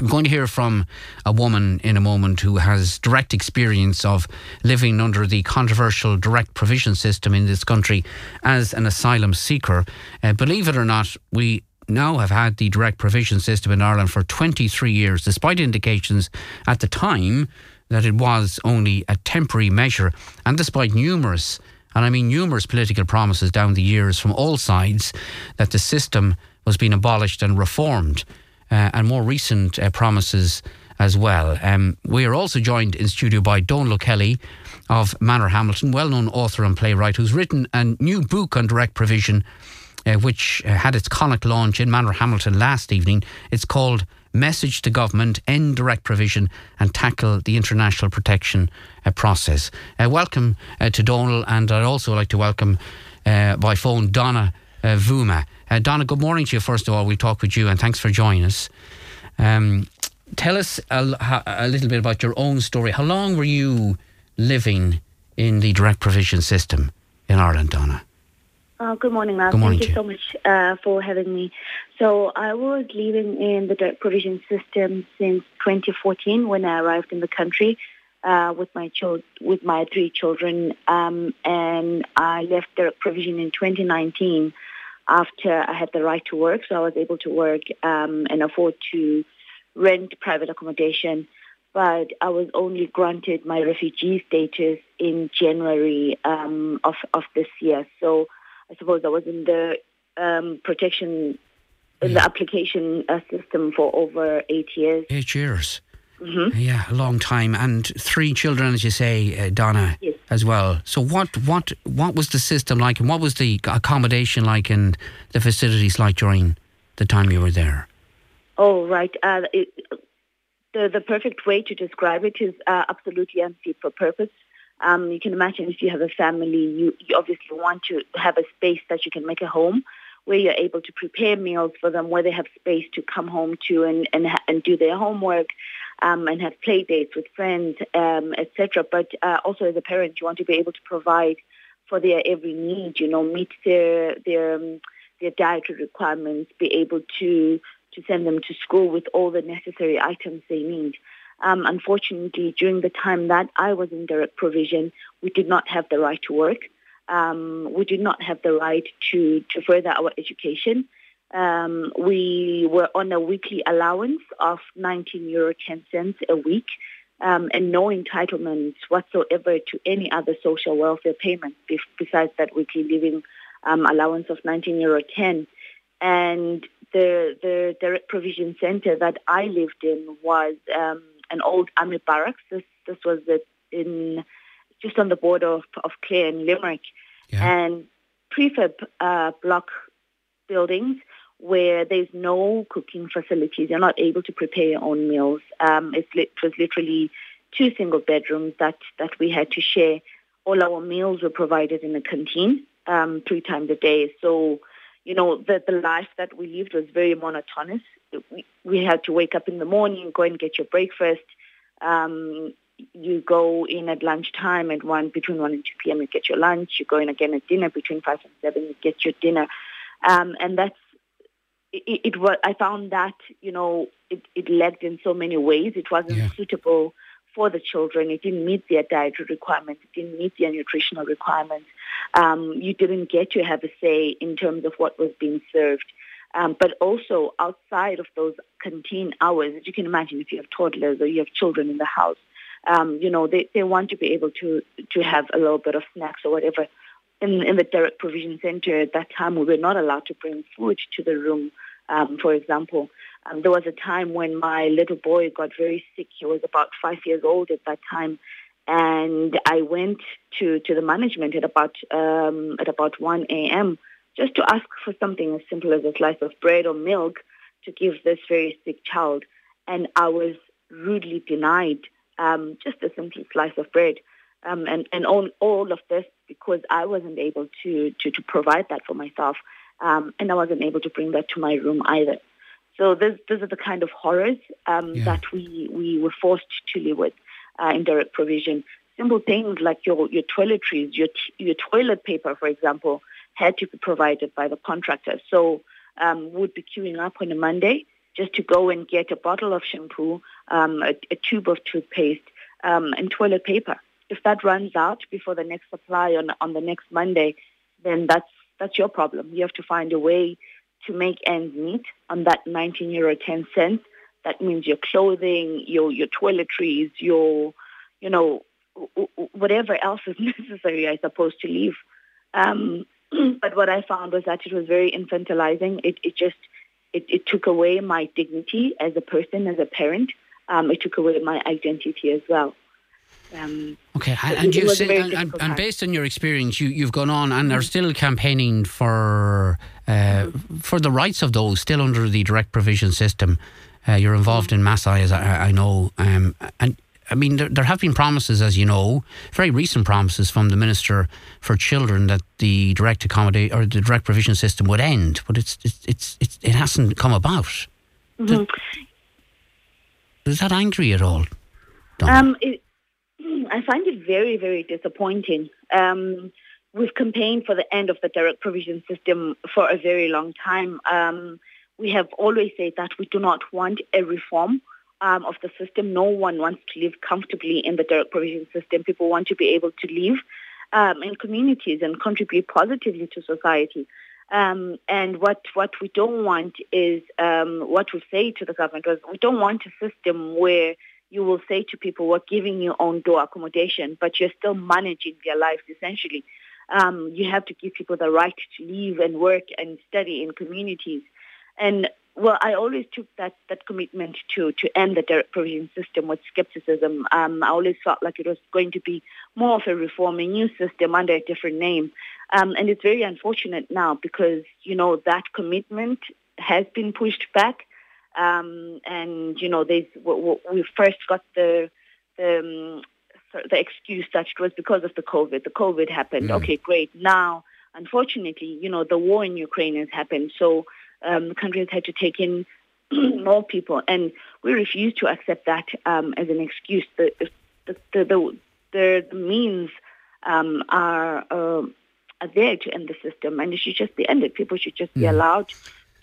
I'm going to hear from a woman in a moment who has direct experience of living under the controversial direct provision system in this country as an asylum seeker. Uh, believe it or not, we now have had the direct provision system in Ireland for 23 years, despite indications at the time that it was only a temporary measure, and despite numerous, and I mean numerous political promises down the years from all sides that the system was being abolished and reformed and more recent uh, promises as well. Um, we are also joined in studio by Donal Kelly of Manorhamilton, well known author and playwright, who's written a new book on direct provision, uh, which uh, had its Connacht launch in Manorhamilton last evening. It's called Message to Government End Direct Provision and Tackle the International Protection uh, Process. Uh, welcome to Donal, and I'd also like to welcome by phone Donna Vuma. Uh, Donna, good morning to you, first of all. We'll talk with you, and thanks for joining us. Um, tell us a, a, little bit about your own story. How long were you living in the direct provision system in Ireland, Donna? Uh, good morning, ma'am. Good morning Thank you so much uh, for having me. So I was living in the direct provision system since 2014 when I arrived in the country uh, with my child, with my three children, um, and I left direct provision in 2019 after I had the right to work. So I was able to work um, and afford to rent private accommodation. But I was only granted my refugee status in January um, of, of this year. So I suppose I was in the um, protection, in the application uh, system for over eight years. Eight years. Mm-hmm. Yeah, a long time, and three children, as you say, uh, Donna, yes. As well. So, what, what, what was the system like, and what was the accommodation like, and the facilities like during the time you were there? Oh, right. Uh, it, the the perfect way to describe it is uh, absolutely unfit for purpose. Um, you can imagine if you have a family, you, you obviously want to have a space that you can make a home where you're able to prepare meals for them, where they have space to come home to and, and, and do their homework um, and have play dates with friends, um, etc. But uh, also as a parent, you want to be able to provide for their every need. You know, meet their their um, their dietary requirements, be able to to send them to school with all the necessary items they need. Um, unfortunately, during the time that I was in direct provision, we did not have the right to work. Um, we did not have the right to, to further our education. Um, we were on a weekly allowance of 19 euro 10 cents a week um, and no entitlements whatsoever to any other social welfare payments besides that weekly living um, allowance of 19 euro 10. And the, the direct provision center that I lived in was um, an old army barracks. This, this was in just on the border of, of Clare and Limerick. Yeah. And prefab uh, block buildings where there's no cooking facilities. You're not able to prepare your own meals. Um, it was literally two single bedrooms that, that we had to share. All our meals were provided in a canteen um, three times a day. So, you know, the, the life that we lived was very monotonous. We, we had to wake up in the morning, go and get your breakfast. Um, you go in at lunchtime at one between one and two p.m. You get your lunch. You go in again at dinner between five and seven. You get your dinner, um, and that's it, it, was. I found that you know it, it lagged in so many ways. It wasn't yeah. suitable for the children. It didn't meet their dietary requirements. It didn't meet their nutritional requirements. Um, you didn't get to have a say in terms of what was being served. Um, but also outside of those canteen hours, as you can imagine, if you have toddlers or you have children in the house, um, you know, they, they want to be able to, to have a little bit of snacks or whatever. In, in the direct provision center at that time, we were not allowed to bring food to the room, um, for example. Um, there was a time when my little boy got very sick. He was about five years old at that time. And I went to, to the management at about um, at about 1 a.m. just to ask for something as simple as a slice of bread or milk to give this very sick child. And I was rudely denied um, just a simple slice of bread. Um, and and all, all of this because I wasn't able to, to, to provide that for myself. Um, and I wasn't able to bring that to my room either. So this, these are the kind of horrors um, yeah. that we, we were forced to live with uh, in direct provision. Simple things like your, your toiletries, your, t- your toilet paper, for example, had to be provided by the contractor. So um, would be queuing up on a Monday just to go and get a bottle of shampoo, um, a, a, tube of toothpaste, um, and toilet paper. If that runs out before the next supply on on the next Monday, then that's that's your problem. You have to find a way to make ends meet on that 19 euro 10 cents. That means your clothing, your your toiletries, your you know whatever else is necessary, I suppose, to leave. Um, but what I found was that it was very infantilizing. It, it just it, it, took away my dignity as a person, as a parent. Um, it took away my identity as well. Um, okay, and, and you say, and, and, based on your experience, you, you've gone on and are still campaigning for uh, for the rights of those still under the direct provision system. Uh, you're involved in MASI, as I, I know, um, and I mean, there, there, have been promises, as you know, very recent promises from the Minister for Children that the direct accommodate or the direct provision system would end, but it's it's it's, it's it hasn't come about. Mm-hmm. Does, does, that angry at all? Um, it, I find it very very disappointing. Um, we've campaigned for the end of the direct provision system for a very long time. Um, we have always said that we do not want a reform um, of the system. No one wants to live comfortably in the direct provision system. People want to be able to live um, in communities and contribute positively to society. Um, and what, what we don't want is um, what we say to the government was we don't want a system where you will say to people, we're giving you on-door accommodation, but you're still managing their lives essentially. Um, you have to give people the right to live and work and study in communities. And well, I always took that, that commitment to, to end the direct provision system with skepticism. Um, I always felt like it was going to be more of a reform, a new system under a different name. Um, and it's very unfortunate now because, you know, that commitment has been pushed back. Um, and, you know, we first got the, the, um, the excuse that it was because of the COVID. The COVID happened. Mm. Okay, great. Now, unfortunately, you know, the war in Ukraine has happened. So um, countries had to take in more people, and we refuse to accept that um, as an excuse. The the the, the, the, the means um, are uh, are there to end the system, and it should just be ended. People should just be allowed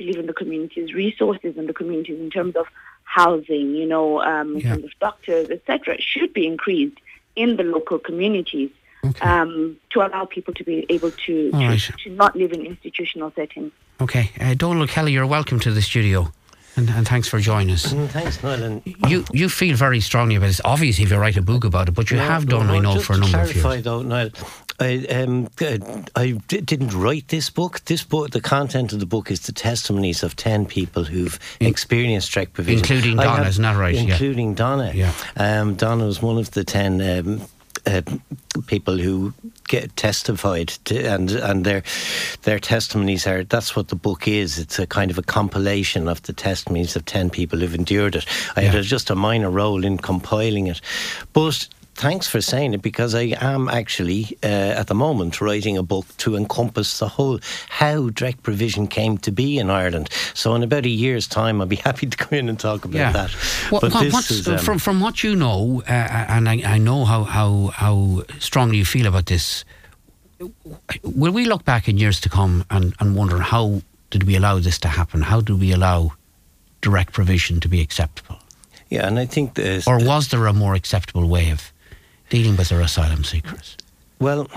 to live in the communities, resources in the communities in terms of housing, you know, um, in yeah. terms of doctors, etc., should be increased in the local communities. Okay. Um, to allow people to be able to, to, right. to, not live in institutional settings. Okay. Uh, Donal Kelly, you're welcome to the studio. And, and, thanks for joining us. Mm, thanks, Noel. You you feel very strongly about this. Obviously, if you write a book about it, but you no, have done, no, I know, for a number of years. Just Though, Noel, I, um, I didn't write this book. This book, the content of the book is the testimonies of 10 people who've In, experienced direct provision. Including Donna, have, isn't that right? Including yeah. Donna. Yeah. Um, Donna was one of the 10 um, uh, people who get testified to, and and their their testimonies are that's what the book is. It's a kind of a compilation of the testimonies of 10 people who've endured it. I yeah. had just a minor role in compiling it. But thanks for saying it because I am actually uh, at the moment writing a book to encompass the whole how direct provision came to be in Ireland. So in about a year's time, I'll be happy to come in and talk about yeah. that. What, but what, is, um, from from what you know, uh, and I, I know how, how how strongly you feel about this. Will we look back in years to come and, and wonder how did we allow this to happen? How did we allow direct provision to be acceptable? Yeah, and I think. Or was there a more acceptable way of dealing with their asylum seekers? Well,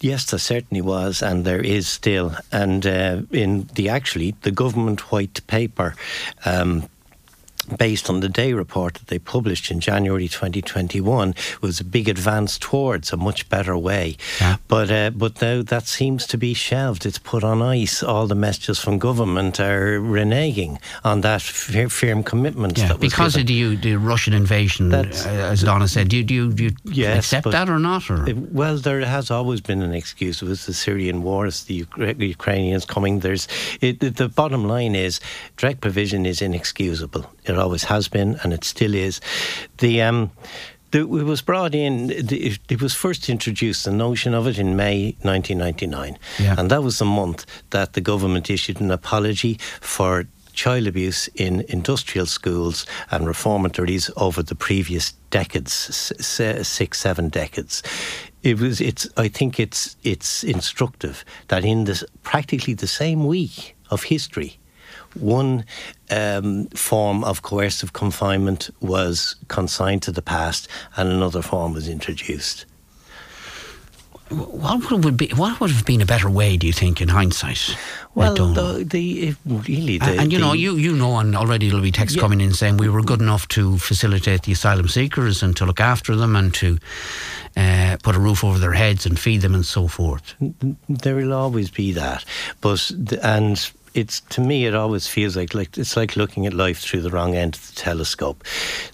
yes, there certainly was, and there is still. And uh, in the actually the government white paper. Um, based on the day report that they published in January 2021 was a big advance towards a much better way. Yeah. but uh, but now that seems to be shelved. It's put on ice. All the messages from government are reneging on that firm commitment yeah, because given. of the, the Russian invasion uh, as Donna said do you, do you, do you yes, accept that or not or? It, well there has always been an excuse. It was the Syrian war it's the Ukrainians coming. There's it, the bottom line is direct provision is inexcusable it always has been, and it still is. The um, the, it was brought in. The, it was first introduced the notion of it in May 1999, yeah. and that was the month that the government issued an apology for child abuse in industrial schools and reformatories over the previous decades, six, seven decades. It was. It's. I think it's. It's instructive that in this practically the same week of history one um, form of coercive confinement was consigned to the past and another form was introduced. What would be? What would have been a better way? Do you think, in hindsight? Well, the, the really, the, and you know, you you know, and already there'll be texts yeah. coming in saying we were good enough to facilitate the asylum seekers and to look after them and to uh, put a roof over their heads and feed them and so forth. There will always be that, but and it's to me it always feels like like it's like looking at life through the wrong end of the telescope.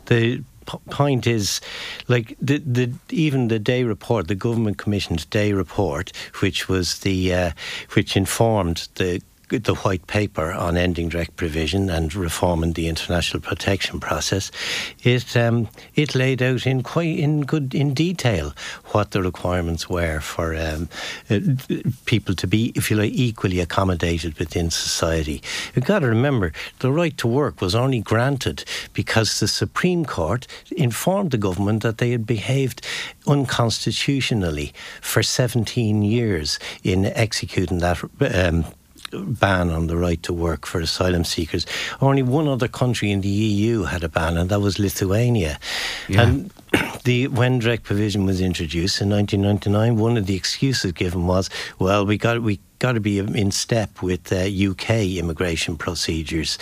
The point is, like the the even the day report, the government commissioned day report, which was the uh, which informed the the white paper on ending direct provision and reforming the international protection process, it um, it laid out in quite in good in detail what the requirements were for um, uh, people to be, if you like, equally accommodated within society. You've got to remember the right to work was only granted because the Supreme Court informed the government that they had behaved unconstitutionally for 17 years in executing that um, ban on the right to work for asylum seekers. Only one other country in the EU had a ban, and that was Lithuania. Yeah. And the when direct provision was introduced in 1999, one of the excuses given was, "Well, we got we got to be in step with uh, UK immigration procedures.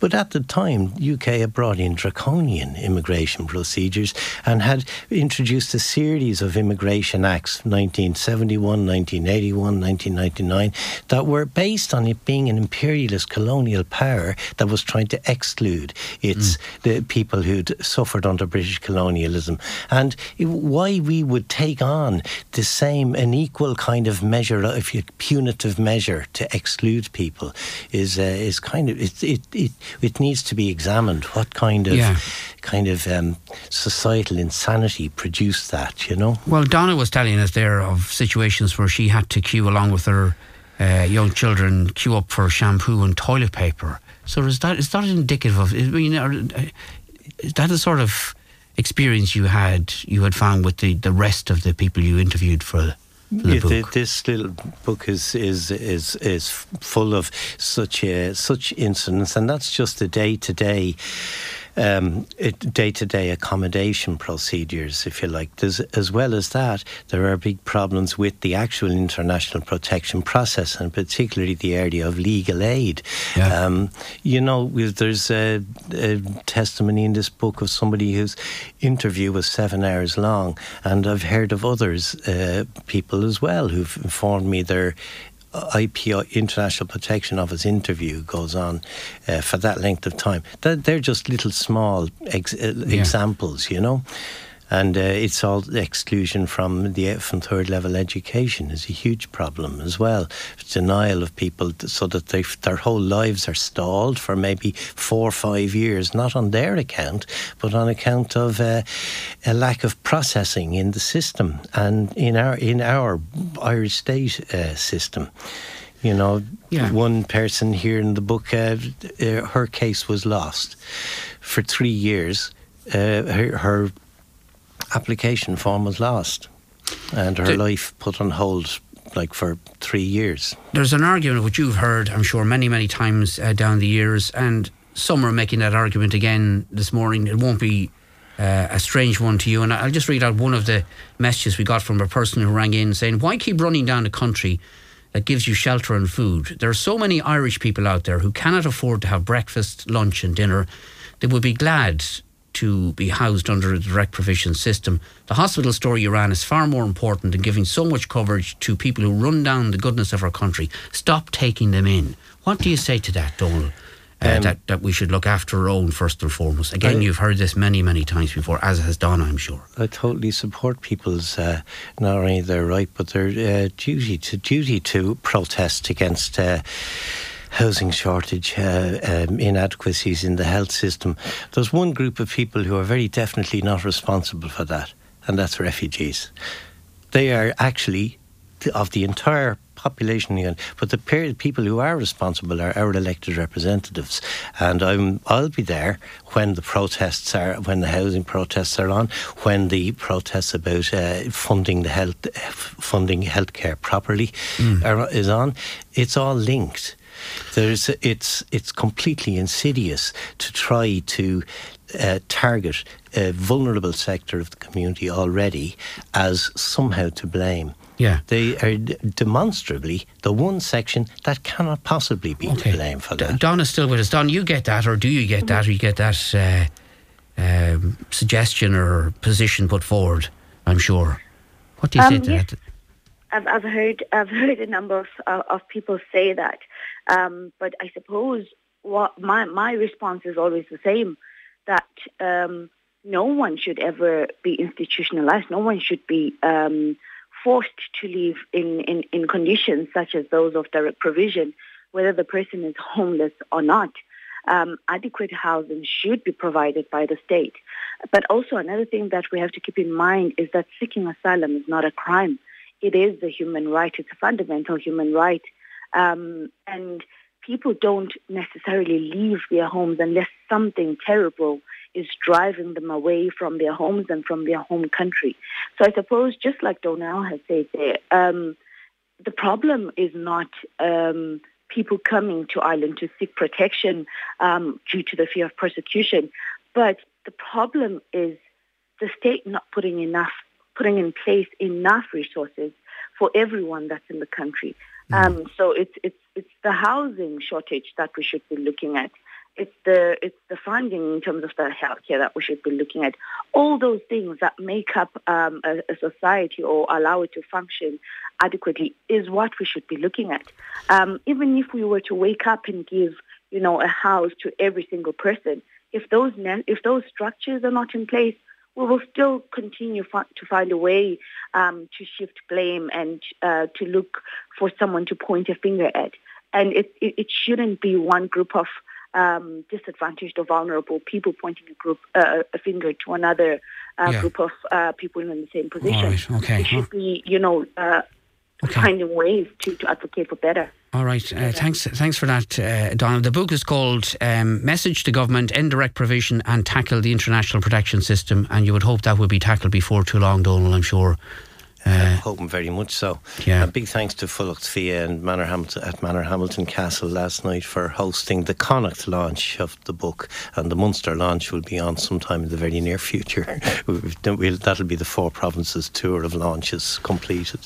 But at the time, UK had brought in draconian immigration procedures and had introduced a series of immigration acts 1971, 1981, 1999 that were based on it being an imperialist colonial power that was trying to exclude its mm. the people who'd suffered under British colonialism. And why we would take on the same, an equal kind of measure, if you punitive measure to exclude people is uh, is kind of it, it it it needs to be examined. What kind of yeah. kind of um, societal insanity produced that? You know. Well, Donna was telling us there of situations where she had to queue along with her uh, young children queue up for shampoo and toilet paper. So is that is that indicative of? I mean, are, uh, is that the sort of experience you had you had found with the, the rest of the people you interviewed for yeah, this little book is is is is full of such a, such incidents, and that's just the day to day day to day accommodation procedures, if you like. There's, as well as that, there are big problems with the actual international protection process, and particularly the area of legal aid. Yeah. Um, you know, there's a, a, testimony in this book of somebody whose interview was seven hours long, and I've heard of others, uh, people as well, who've informed me their IPO International Protection Office interview goes on uh, for that length of time. They're just little small ex- uh, yeah. examples, you know and uh, it's all exclusion from the from third level education is a huge problem as well. Denial of people so that they, their whole lives are stalled for maybe four or five years, not on their account, but on account of uh, a lack of processing in the system and in our in our Irish state uh, system. You know, yeah. one person here in the book, uh, uh, her case was lost for three years. Uh, her, her, application form was lost and her life put on hold like for three years. There's an argument which you've heard, I'm sure, many, many times uh, down the years, and some are making that argument again this morning. It won't be uh, a strange one to you. And I'll just read out one of the messages we got from a person who rang in saying, Why keep running down a country that gives you shelter and food? There are so many Irish people out there who cannot afford to have breakfast, lunch, and dinner. They would be glad to be housed under a direct provision system. The hospital story you ran is far more important than giving so much coverage to people who run down the goodness of our country. Stop taking them in. What do you say to that, Donal? Uh, um, that, that we should look after our own first and foremost. Again, I, you've heard this many, many times before, as has Donna, I'm sure. I totally support people's uh, not only their right but their uh, duty to duty to protest against uh, housing shortage, uh, um, inadequacies in the health system. There's one group of people who are very definitely not responsible for that, and that's refugees. They are actually of the entire population but the people who are responsible are our elected representatives and I'm, I'll be there when the protests are when the housing protests are on when the protests about uh, funding the health funding healthcare properly mm. are, is on it's all linked There's it's it's completely insidious to try to uh, target a vulnerable sector of the community already as somehow to blame. Yeah. They are demonstrably the one section that cannot possibly be Okay. to blame for D- that. Don is still with us. Don, you get that, or do you get that, or you get that uh, um, suggestion or position put forward? I'm sure. What do you say Um, to yes. that? I've, I've heard I've heard a number of uh, of people say that, um, but I suppose what my my response is always the same, that um, no one should ever be institutionalized. No one should be um, forced to live in, in, in conditions such as those of direct provision, whether the person is homeless or not. Um, adequate housing should be provided by the state. But also another thing that we have to keep in mind is that seeking asylum is not a crime. It is a human right. It's a fundamental human right. Um, and people don't necessarily leave their homes unless something terrible is driving them away from their homes and from their home country. So I suppose, just like Donal has said there, um, the problem is not um, people coming to Ireland to seek protection um, due to the fear of persecution, but the problem is the state not putting enough, putting in place enough resources for everyone that's in the country. Um, so it's it's it's the housing shortage that we should be looking at. It's the it's the funding in terms of the healthcare that we should be looking at. All those things that make up um, a, a society or allow it to function adequately is what we should be looking at. Um, even if we were to wake up and give you know a house to every single person, if those ne- if those structures are not in place, we will still continue fi- to find a way um, to shift blame and uh, to look for someone to point a finger at. And it, it, it shouldn't be one group of um, disadvantaged or vulnerable people pointing a group uh, a finger to another uh, Yeah. group of uh, people in the same position. right, okay. It should be, you know, uh, Okay. finding ways to, to advocate for better. All right. Uh, thanks. Thanks for that, uh, Donal. The book is called um, "Message to Government: End Direct Provision and Tackle the International Protection System," and you would hope that would be tackled before too long, Donal. I'm sure. I'm hoping very much so. Yeah. A big thanks to Fullochs Fia and Manorhamilton, at Manorhamilton Castle last night for hosting the Connacht launch of the book, and the Munster launch will be on sometime in the very near future. We'll, that'll be the four provinces tour of launches completed.